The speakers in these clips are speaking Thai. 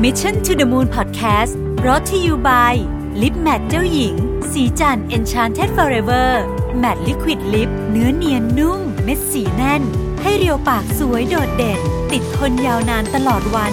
Mission to the Moon Podcast รอ t ธออยู่ by ลิปแมทเจ้าหญิง สีจัน Enchanted Forever Matte Liquid Lip เนื้อเนียนนุ่ม เม็ดสีแน่น ให้เรียวปากสวยโดดเด่น ติดทนยาวนานตลอดวัน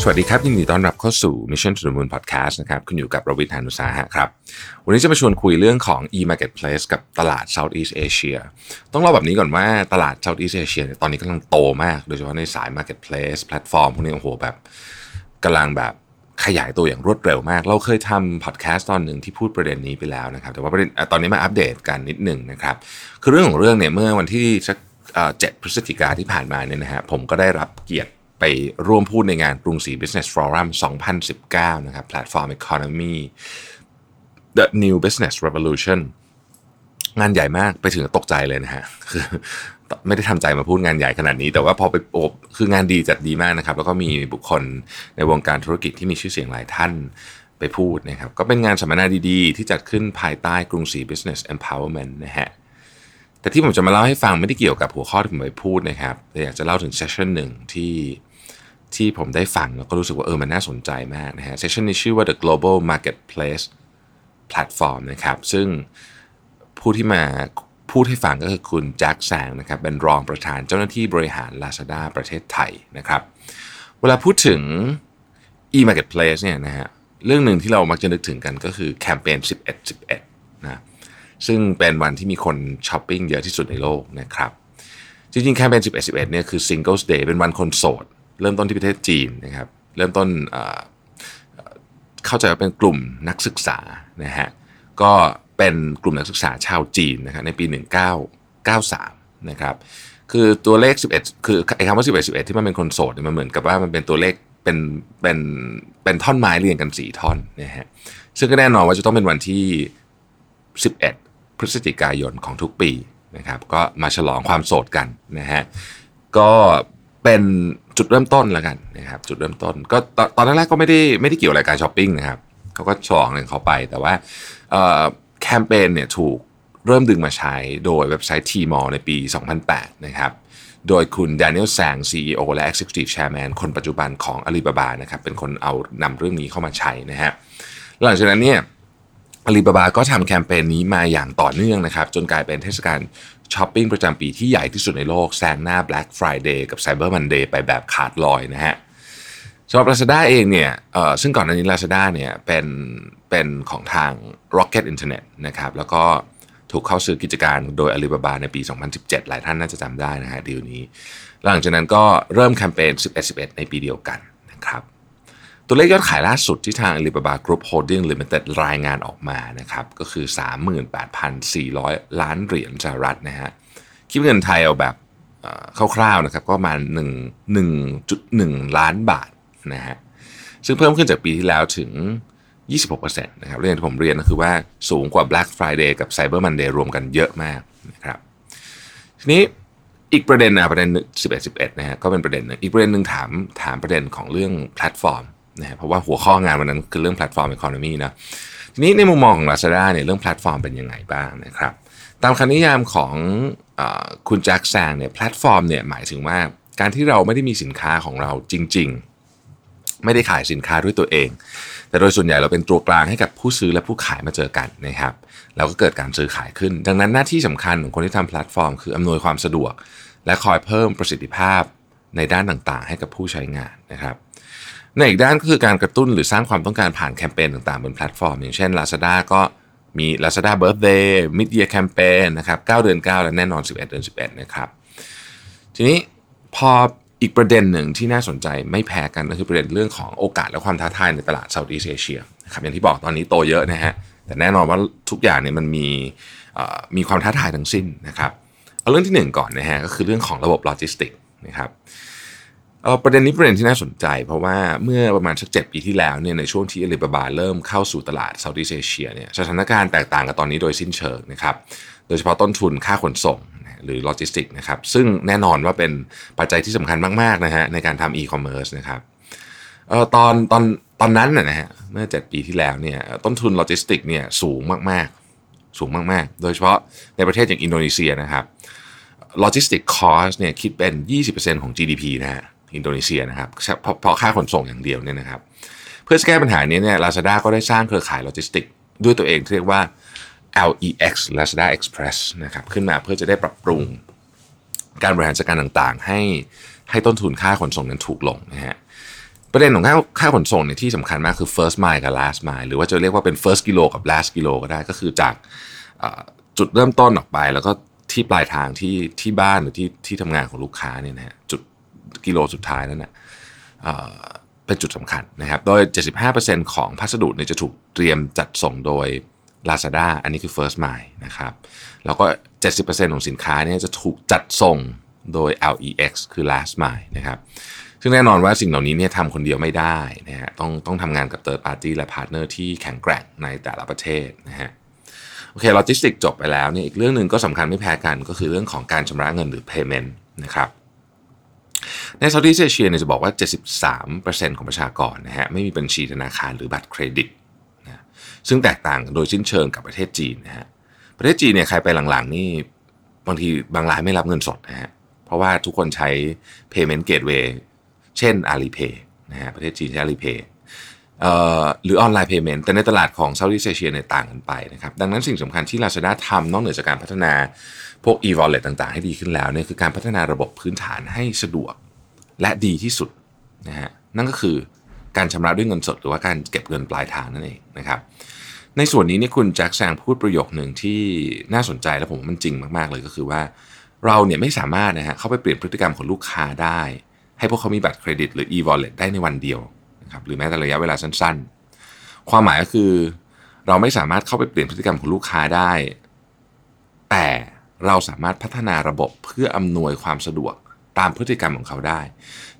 สวัสดีครับ ยินดีต้อนรับเข้าสู่ Mission to the Moon Podcast นะครับคุณอยู่กับรวิทยานุสาหะครับ วันนี้จะมาชวนคุยเรื่องของ e-marketplace กับตลาด Southeast Asia ต้องเล่าแบบนี้ก่อนว่าตลาด Southeast Asia เนี่ยตอนนี้กำลังโตมาก โดยเฉพาะในสาย marketplace แพลตฟอร์มพวกนี้โอ้โหแบบ กำลังแบบขยายตัวอย่างรวดเร็วมาก เราเคยทำพอดแคสต์ตอนหนึ่งที่พูดประเด็นนี้ไปแล้วนะครับ แต่ว่าประเด็นตอนนี้มาอัปเดตกันนิดหนึ่งนะครับ คือเรื่องของเรื่องเนี่ยเมื่อวันที่สักเอ่อ7พฤศจิกาที่ผ่านมาเนี่ยนะฮะผมก็ได้รับเกียรติไปร่วมพูดในงานกรุงศรี Business Forum 2019 นะครับ Platform Economy The New Business Revolution งานใหญ่มากไปถึงตกใจเลยนะฮะคือ ไม่ได้ทำใจมาพูดงานใหญ่ขนาดนี้ แต่ว่าพอไปโอบคืองานดีจัดดีมากนะครับ แล้วก็มีบุคคลในวงการธุรกิจที่มีชื่อเสียงหลายท่านไปพูดนะครับ ก็เป็นงานสัมมนาดีๆ ที่จัดขึ้นภายใต้กรุงศรี Business Empowerment นะฮะแต่ที่ผมจะมาเล่าให้ฟังไม่ได้เกี่ยวกับหัวข้อที่ผมไปพูดนะครับแต่อยากจะเล่าถึงเซสชั่นหนึ่งที่ที่ผมได้ฟังแล้วก็รู้สึกว่าเออมันน่าสนใจมากนะฮะเซสชั่นนี้ชื่อว่า the global marketplace platform นะครับ ซึ่งผู้ที่มา พูดให้ฟังก็คือคุณแจ็คแซงนะครับเป็นรองประธานเจ้าหน้าที่บริหาร Lazada ประเทศไทยนะครับ เวลาพูดถึง e-marketplace เนี่ยนะฮะเรื่องหนึ่งที่เรามักจะนึกถึงกันก็คือแคมเปญ 11 11 นะซึ่งเป็นวันที่มีคนช้อปปิ้งเยอะที่สุดในโลกนะครับ จริงๆ แคมเปญ 11 11 เนี่ยคือ Singles Day เป็นวันคนโสด เริ่มต้นที่ประเทศจีนนะครับ เริ่มต้นเอ่อเอ่อเข้าใจว่าเป็นกลุ่มนักศึกษานะฮะก็ เป็นกลุ่มนักศึกษาชาวจีนนะครับในปี 1993 นะครับคือตัวเลข 11 คือไอ้คำว่า 11 11 ที่มันเป็นคนโสดเนี่ยมันเหมือนกับว่ามันเป็นตัวเลขเป็นเป็นเป็นท่อนไม้เรียงกัน 4 ท่อนนะฮะซึ่งก็แน่นอนว่าจะต้องเป็นวันที่ 11 พฤศจิกายนของทุกปีนะครับก็มาฉลองความโสดกันนะฮะก็เป็นจุดเริ่มต้นแล้วกันนะครับจุดเริ่มต้นก็ตอนแรกๆก็ไม่ได้ไม่ได้เกี่ยวอะไรกับการช้อปปิ้งนะครับเขาก็ฉลองของเขาไปแต่ว่าเอ่อ แคมเปญเนี่ยถูกเริ่มดึงมาใช้โดยเว็บไซต์ Tmall ในปี 2008 นะครับ โดยคุณ Daniel Zhang CEO และ Executive Chairman คนปัจจุบันของ Alibaba นะครับ เป็นคนเอานำเรื่องนี้เข้ามาใช้นะฮะ หลังจากนั้นเนี่ยอาลีบาบาก็ทำแคมเปญนี้มาอย่างต่อเนื่องนะครับ จนกลายเป็นเทศกาลช้อปปิ้งประจำปีที่ใหญ่ที่สุดในโลก แซงหน้า Black Friday กับ Cyber Monday ไปแบบขาดลอยนะฮะำหรับ Lazada เองเนี่ยซึ่งก่อนหน้านี้ Lazada เนี่ยเป็นเป็นของทาง Rocket Internet นะครับแล้วก็ถูกเข้าซื้อกิจการโดย Alibaba ในปี 2017 หลายท่านน่าจะจำได้นะฮะดีลนี้ หลังจากนั้นก็เริ่มแคมเปญ 11-11 ในปีเดียวกันนะครับตัวเลขยอดขายล่าสุดที่ทาง Alibaba Group Holding Limited รายงานออกมานะครับก็คือ 38,400 ล้านเหรียญสหรัฐนะฮะคิดเป็นเงินไทยเอาแบบคร่าวๆนะครับก็ประมาณ1 1.1 ล้านบาท นะฮะซึ่งเพิ่มขึ้นจากปีที่แล้วถึง 26%นะครับเรื่องที่ผมเรียนก็คือว่าสูงกว่า Black Friday กับ Cyber Monday รวมกันเยอะมากนะครับทีนี้อีกประเด็นนะประเด็น 11 11นะฮะก็เป็นประเด็นหนึงอีกประเด็นหนึ่งถามถามประเด็นของเรื่องแพลตฟอร์มนะฮะเพราะว่าหัวข้องานวันนั้นคือเรื่อง platform economy นะทีนี้ในมุมมองของ Lazada เนี่ยเรื่องแพลตฟอร์มเป็นยังไงบ้างนะครับตามคำนิยามของอคุณแจ็คแซงเนี่ยแพลตฟอร์มเนี่ยหมายถึงว่าการที่เราไม่ได้มีสินค้าของเราจริง ๆ ไม่ได้ขายสินค้าด้วยตัวเอง แต่โดยส่วนใหญ่เราเป็นตัวกลางให้กับผู้ซื้อและผู้ขายมาเจอกันนะครับแล้วก็เกิดการซื้อขายขึ้น ดังนั้นหน้าที่สำคัญของคนที่ทำแพลตฟอร์ม คืออำนวยความสะดวก และคอยเพิ่มประสิทธิภาพในด้านต่างๆ ให้กับผู้ใช้งานนะครับในอีกด้านก็คือการกระตุ้นหรือสร้างความต้องการผ่านแคมเปญต่างๆบนแพลตฟอร์ม อย่างเช่น Lazada ก็มี Lazada Birthday Mid Year Campaign นะครับ 9 เดือน 9 และแน่นอน 11 เดือน 11 นะครับ ทีนี้พอ อีกประเด็นหนึ่งที่น่าสนใจไม่แพ้กันก็คือประเด็นเรื่องของโอกาสและความท้าทายในตลาด Southeast Asia นะครับอย่างที่บอกตอนนี้โตเยอะนะฮะแต่แน่นอนว่าทุกอย่างเนี่ยมันมีมีความท้าทายทั้งสิ้นนะครับเอาเรื่องที่หนึ่งก่อนนะฮะก็คือเรื่องของระบบโลจิสติกนะครับประเด็นนี้ประเด็นที่น่าสนใจ เพราะว่าเมื่อประมาณสักเจ็ดปีที่แล้วเนี่ยในช่วงที่อาลีบาบาเริ่มเข้าสู่ตลาด Southeast Asia เนี่ยสถานการณ์แตกต่างกับตอนนี้โดยสิ้นเชิงนะครับโดยเฉพาะต้นทุนค่าขนส่ง หรือโลจิสติกนะครับซึ่งแน่นอนว่าเป็นปัจจัยที่สำคัญมากๆนะฮะในการทำอีคอมเมิร์ซนะครับเออตอนตอนตอนนั้นนะฮะเมื่อ 7 ปีที่แล้วเนี่ยต้นทุนโลจิสติกเนี่ยสูงมากๆ สูงมากๆ โดยเฉพาะในประเทศอย่างอินโดนีเซียนะครับ logistic cost เนี่ยคิดเป็น 20%ของ GDP นะฮะอินโดนีเซียนะครับเพราะเพราะค่าขนส่งอย่างเดียวเนี่ยนะครับ เพื่อแก้ปัญหานี้เนี่ย Lazada ก็ได้สร้างเครือข่ายโลจิสติกด้วยตัวเองเรียกว่า LEX Lazada Express นะครับขึ้นมาเพื่อจะได้ปรับปรุงการบริหารจัดการต่างๆ ให้ให้ต้นทุนค่าขนส่งนั้นถูกลงนะฮะประเด็นของค่าค่าขนส่งเนี่ยที่สำคัญมากคือ first mile กับ last mile หรือว่าจะเรียกว่าเป็น first kilo กับ last kilo ก็ได้ก็คือจากจุดเริ่มต้นออกไป แล้วก็ที่ปลายทางที่ที่บ้านหรือที่ที่ทำงานของลูกค้าเนี่ยนะฮะจุดกิโลสุดท้ายนั่นนะเป็นจุดสำคัญนะครับ โดย 75%ของพัสดุเนี่ยจะถูกเตรียมจัดส่งโดย Lazada อันนี้คือ first mile นะครับ แล้วก็ 70%ของสินค้าเนี่ยจะถูกจัดส่งโดย LEX คือ last mile นะครับ ซึ่งแน่นอนว่าสิ่งเหล่านี้เนี่ยทำคนเดียวไม่ได้นะฮะ ต้องต้องทำงานกับ third party และ partner ที่แข็งแกร่งในแต่ละประเทศนะฮะ โอเคโลจิสติกจบไปแล้วเนี่ยอีกเรื่องหนึ่งก็สำคัญไม่แพ้กันก็คือเรื่องของการชำระเงินหรือ payment นะครับใน Southeast Asia เนี่ยจะบอกว่า 73%ของประชากรนะฮะไม่มีบัญชีธนาคารหรือบัตรเครดิต ซึ่งแตกต่างโดยสิ้นเชิงกับประเทศจีนนะฮะประเทศจีนเนี่ยใครไปหลังๆ นี่บางทีบางรายไม่รับเงินสดนะฮะเพราะว่าทุกคนใช้ payment gateway เช่น Alipay นะฮะประเทศจีนใช้ Alipay หรือออนไลน์เพย์เมนต์แต่ในตลาดของเซาท์อีสเอเชียเนี่ยต่างกันไปนะครับดังนั้นสิ่งสำคัญที่ Lazada ทำนอกเหนือจากการพัฒนาพวก e-wallet ต่างๆ ให้ดีขึ้นแล้วเนี่ยคือการพัฒนาระบบพื้นฐานให้สะดวกและดีที่สุดนะฮะนั่นก็คือการชำระด้วยเงินสดหรือว่าการเก็บเงินปลายทางนั่นเองนะครับ ในส่วนนี้นี่คุณแจ็คแซงพูดประโยคหนึ่งที่น่าสนใจและผมว่ามันจริงมากๆเลยก็คือว่า เราเนี่ยไม่สามารถนะฮะเข้าไปเปลี่ยนพฤติกรรมของลูกค้าได้ ให้พวกเขามีบัตรเครดิตหรือ e-wallet ได้ในวันเดียวนะครับหรือแม้แต่ระยะเวลาสั้น ๆ ความหมายก็คือ เราไม่สามารถเข้าไปเปลี่ยนพฤติกรรมของลูกค้าได้ แต่เราสามารถพัฒนาระบบเพื่ออำนวยความสะดวกตามพฤติกรรมของเขาได้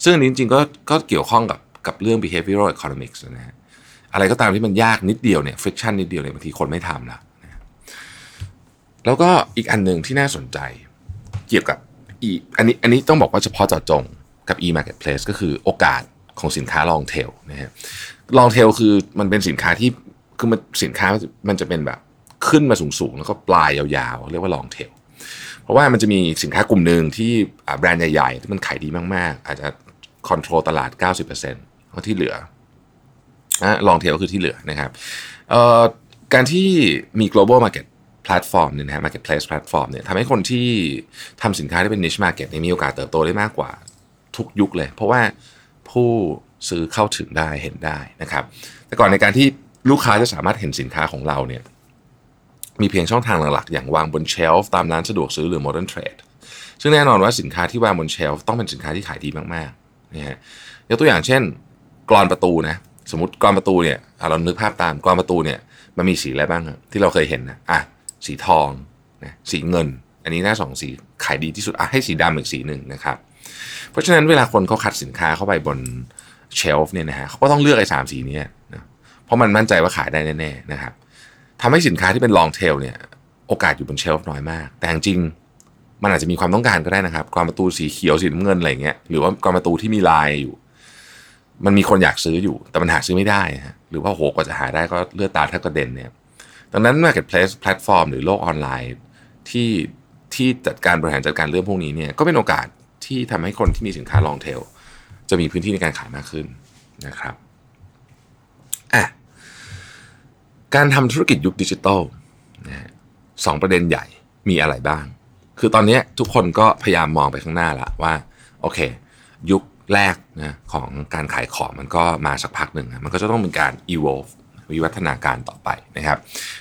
ซึ่งนนี้จริงๆก็ก็เกี่ยวข้องกับกับเรื่อง behavioral economics นะฮะ อะไรก็ตามที่มันยากนิดเดียวเนี่ย friction นิดเดียวเนี่ยบางทีคนไม่ทำละแล้วก็อีกอันหนึ่งที่น่าสนใจเกี่ยวกับอีอันนี้อันนี้ต้องบอกว่าเฉพาะเจาะจงกับ e-marketplace ก็คือโอกาสของสินค้า long tail นะฮะ long tail คือมันเป็นสินค้าที่คือมันสินค้ามันจะเป็นแบบขึ้นมาสูงๆ แล้วก็ปลายยาวๆ เรียกว่า long tail เพราะว่ามันจะมีสินค้ากลุ่มหนึ่งที่แบรนด์ใหญ่ๆ ที่มันขายดีมากๆ อาจจะคอนโทรลตลาด 90%แล้วที่เหลือ ลองเทลคือที่เหลือนะครับการที่มี global market platform เนี่ยนะฮะ marketplace platform เนี่ยทำให้คนที่ทำสินค้าที่เป็น niche market มีโอกาสเติบโตได้มากกว่าทุกยุคเลย เพราะว่าผู้ซื้อเข้าถึงได้เห็นได้นะครับ แต่ก่อนในการที่ลูกค้าจะสามารถเห็นสินค้าของเราเนี่ยมีเพียงช่องทางหลักๆ อย่างวางบนเชลฟ์ตามร้านสะดวกซื้อหรือ modern trade ซึ่งแน่นอนว่าสินค้าที่วางบนเชลฟ์ต้องเป็นสินค้าที่ขายดีมากๆนะฮะยกตัวอย่างเช่นกรอนประตูนะ มมติกรอนประตูเนี่ยเรานึกภาพตามกรอนประตูเนี่ยมันมีสีอะไรบ้างที่เราเคยเห็นนะอะสีทองนะสีเงิน อันนี้หน้าสองสีขายดีที่สุดอะให้สีดำอีกสีหนึ่งนะครับ เพราะฉะนั้นเวลาคนเขาคัดสินค้าเข้าไปบนเชลฟ์เนี่ยนะฮะเขาก็ต้องเลือกไอ้สามสีนี้นะเพราะมันมั่นใจว่าขายได้แน่ๆนะครับทำให้สินค้าที่เป็นลองเทลเนี่ยโอกาสอยู่บนเชลฟ์น้อยมาก แต่จริงมันอาจจะมีความต้องการก็ได้นะครับกรอนประตูสีเขียวสีน้ำเงินอะไรเงี้ยหรือว่ากรอนประตูที่มีลายอยู่ มันมีคนอยากซื้ออยู่ แต่มันหาซื้อไม่ได้ฮะหรือว่าโหกว่าจะหาได้ก็เลือดตาแทบกระเด็นเนี่ยดังนั้น marketplace แพลตฟอร์มหรือโลกออนไลน์ที่ที่จัดการบริหารจัดการเรื่องพวกนี้เนี่ยก็เป็นโอกาสที่ทำให้คนที่มีสินค้า long tail จะมีพื้นที่ในการขายมากขึ้นนะครับอะการทำธุรกิจยุคดิจิตอลนะสองประเด็นใหญ่มีอะไรบ้าง คือตอนนี้ทุกคนก็พยายามมองไปข้างหน้าละว่า โอเค ยุค แรกนะของการขายของมันก็มาสักพักหนึ่งมันก็จะต้องเป็นการ evolve วิวัฒนาการต่อไปนะครับ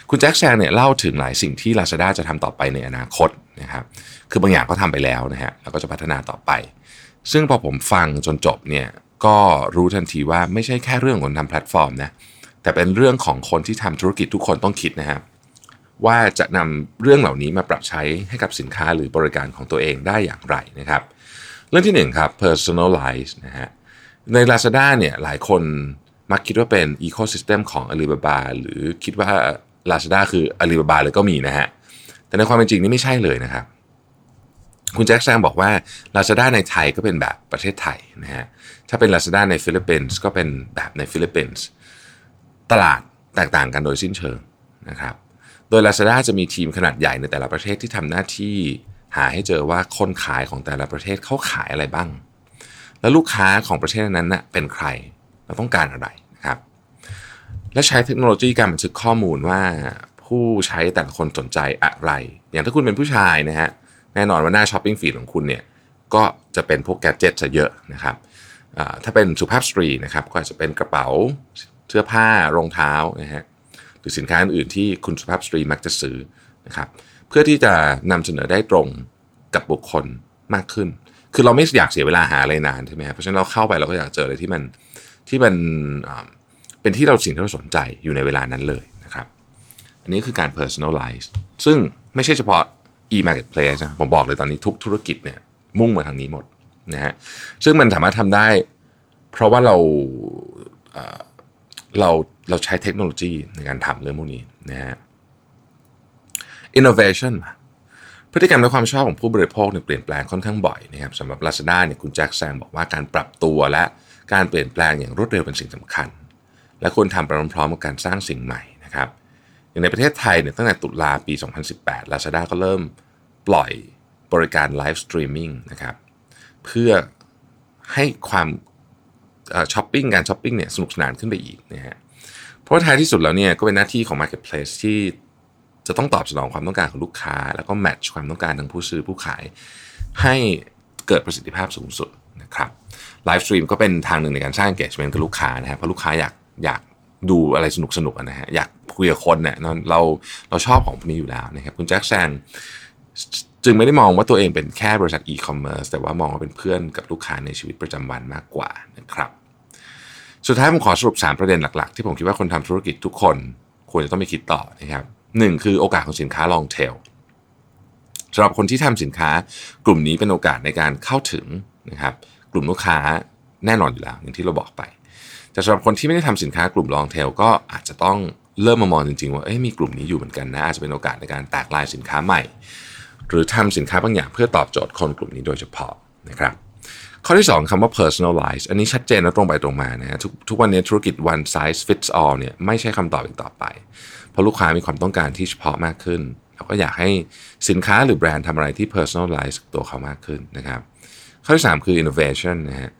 คุณแจ็คแซงเนี่ยเล่าถึงหลายสิ่งที่ Lazada จะทำต่อไปในอนาคตนะครับ คือบางอย่างก็ทำไปแล้วนะฮะแล้วก็จะพัฒนาต่อไป ซึ่งพอผมฟังจนจบเนี่ยก็รู้ทันทีว่าไม่ใช่แค่เรื่องของทำแพลตฟอร์มนะแต่เป็นเรื่องของคนที่ทำธุรกิจทุกคนต้องคิดนะครับว่าจะนำเรื่องเหล่านี้มาปรับใช้ให้กับสินค้าหรือบริการของตัวเองได้อย่างไรนะครับ เรื่องที่1ครับ personalize นะฮะใน Lazada เนี่ยหลายคนมักคิดว่าเป็น ecosystem ของ Alibaba หรือคิดว่า Lazada คือ Alibaba เลยก็มีนะฮะแต่ในความเป็นจริงนี่ไม่ใช่เลยนะครับคุณแจ็คแซงบอกว่า Lazada ในไทยก็เป็นแบบประเทศไทยนะฮะถ้าเป็น Lazada ในฟิลิปปินส์ก็เป็นแบบในฟิลิปปินส์ตลาดแตกต่างกันโดยสิ้นเชิงนะครับโดย Lazada จะมีทีมขนาดใหญ่ในแต่ละประเทศที่ทำหน้าที่ หาให้เจอว่าคนขายของแต่ละประเทศเขาขายอะไรบ้าง แล้วลูกค้าของประเทศนั้นน่ะเป็นใครเราต้องการอะไรนะครับ และใช้เทคโนโลยีการบันทึกข้อมูลว่าผู้ใช้แต่ละคนสนใจอะไร อย่างถ้าคุณเป็นผู้ชายนะฮะแน่นอนว่าหน้า shopping feed ของคุณเนี่ยก็จะเป็นพวก gadget ซะเยอะนะครับถ้าเป็นสุภาพสตรีนะครับก็อาจจะเป็นกระเป๋าเสื้อผ้ารองเท้านะฮะหรือสินค้าอื่นที่คุณสุภาพสตรีมักจะซื้อนะครับ พื่อที่จะนำเสนอได้ตรงกับบุคคลมากขึ้น คือเราไม่อยากเสียเวลาหาอะไรนานใช่ไหมครับเพราะฉะนั้นเราเข้าไปเราก็อยากเจออะไรที่มันที่มันเป็นที่เราสิ่งที่เราสนใจอยู่ในเวลานั้นเลยนะครับ อันนี้คือการ personalize ซึ่งไม่ใช่เฉพาะ e-marketplace นะผมบอกเลยตอนนี้ทุกธุรกิจเนี่ยมุ่งมาทางนี้หมดนะฮะ ซึ่งมันสามารถทำได้ เพราะว่าเราเราเราใช้เทคโนโลยีในการทำเรื่องพวกนี้นะฮะ innovation พฤติกรรมและความชอบของผู้บริโภคเนี่ยเปลี่ยนแปลงค่อนข้างบ่อยนะครับสำหรับ Lazada เนี่ยคุณแจ็คแซงบอกว่าการปรับตัวและการเปลี่ยนแปลงอย่างรวดเร็วเป็นสิ่งสำคัญ และควรทำไปพร้อมๆกับการสร้างสิ่งใหม่นะครับอย่างในประเทศไทยเนี่ยตั้งแต่ตุลาปี 2018 Lazada ก็เริ่มปล่อยบริการ live streaming นะครับเพื่อให้ความช้อปปิ้งการช้อปปิ้งเนี่ยสนุกสนานขึ้นไปอีกนะฮะเพราะท้ายที่สุดแล้วเนี่ยก็เป็นหน้าที่ของ Marketplace ที่ จะต้องตอบสนองความต้องการของลูกค้า แล้วก็ match ความต้องการทั้งผู้ซื้อผู้ขาย ให้เกิดประสิทธิภาพสูงสุดนะครับ live stream ก็เป็นทางหนึ่งในการสร้าง engagement กับลูกค้านะฮะเพราะลูกค้าอยากอยากดูอะไรสนุกสนุกนะฮะอยากคุยกับคนเนี่ยเราเราชอบของพวกนี้อยู่แล้วนะครับคุณแจ็คแซงจึงไม่ได้มองว่าตัวเองเป็นแค่บริษัทอีคอมเมิร์ซแต่ว่ามองว่าเป็นเพื่อนกับลูกค้าในชีวิตประจำวันมากกว่านะครับ สุดท้ายผมขอสรุป 3 ประเด็นหลักๆ ที่ผมคิดว่าคนทำธุรกิจทุกคนควรจะต้องไปคิดต่อนะครับ หนึ่งคือโอกาสของสินค้าลองเทลสำหรับคนที่ทำสินค้ากลุ่มนี้เป็นโอกาสในการเข้าถึงนะครับกลุ่มลูกค้าแน่นอนอยู่แล้วอย่างที่เราบอกไป แต่สำหรับคนที่ไม่ได้ทำสินค้ากลุ่มลองเทลก็อาจจะต้องเริ่มมามองจริงๆว่ามีกลุ่มนี้อยู่เหมือนกันนะ อาจจะเป็นโอกาสในการแตกลายสินค้าใหม่ หรือทำสินค้าบางอย่างเพื่อตอบโจทย์คนกลุ่มนี้โดยเฉพาะนะครับข้อที่ 2คำว่า personalize อันนี้ชัดเจนและตรงไปตรงมานะฮะทุกทุกวันนี้ธุรกิจ one size fits all เนี่ยไม่ใช่คำตอบอีกต่อไป เพราะลูกค้ามีความต้องการที่เฉพาะมากขึ้น เราก็อยากให้สินค้าหรือแบรนด์ทำอะไรที่ personalize ตัวเขามากขึ้นนะครับ ข้อที่ 3 คือ innovation นะฮะ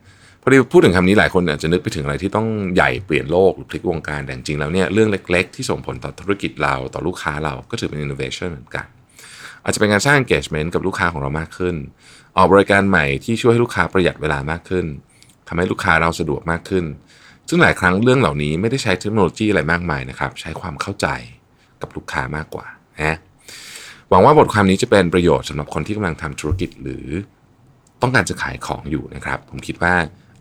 พอดีพูดถึงคำนี้หลายคนอาจจะนึกไปถึงอะไรที่ต้องใหญ่เปลี่ยนโลกหรือพลิกวงการแต่จริงแล้วเนี่ยเรื่องเล็ก ๆ ที่ส่งผลต่อธุรกิจเราต่อลูกค้าเราก็ถือเป็น innovation เหมือนกัน อาจจะเป็นการสร้าง engagement กับลูกค้าของเรามากขึ้น ออกบริการใหม่ที่ช่วยให้ลูกค้าประหยัดเวลามากขึ้นทำให้ลูกค้าเราสะดวกมากขึ้น ซึ่งหลายครั้งเรื่องเหล่านี้ไม่ได้ใช้เทคโนโลยีอะไรมากมายนะครับ ใช้ความเข้าใจกับลูกค้ามากกว่านะหวังว่าบทความนี้จะเป็นประโยชน์สำหรับคนที่กำลังทำธุรกิจหรือต้องการจะขายของอยู่นะครับ ผมคิดว่า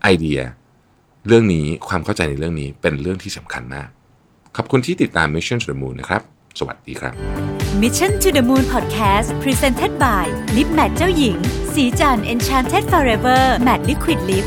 ไอเดียเรื่องนี้ความเข้าใจในเรื่องนี้เป็นเรื่องที่สำคัญมาก ขอบคุณที่ติดตาม Mission to the Moon นะครับ สวัสดีครับ Mission to the Moon Podcast Presented by Lip Matte เจ้าหญิง สีจัน Enchanted Forever Matte Liquid Lip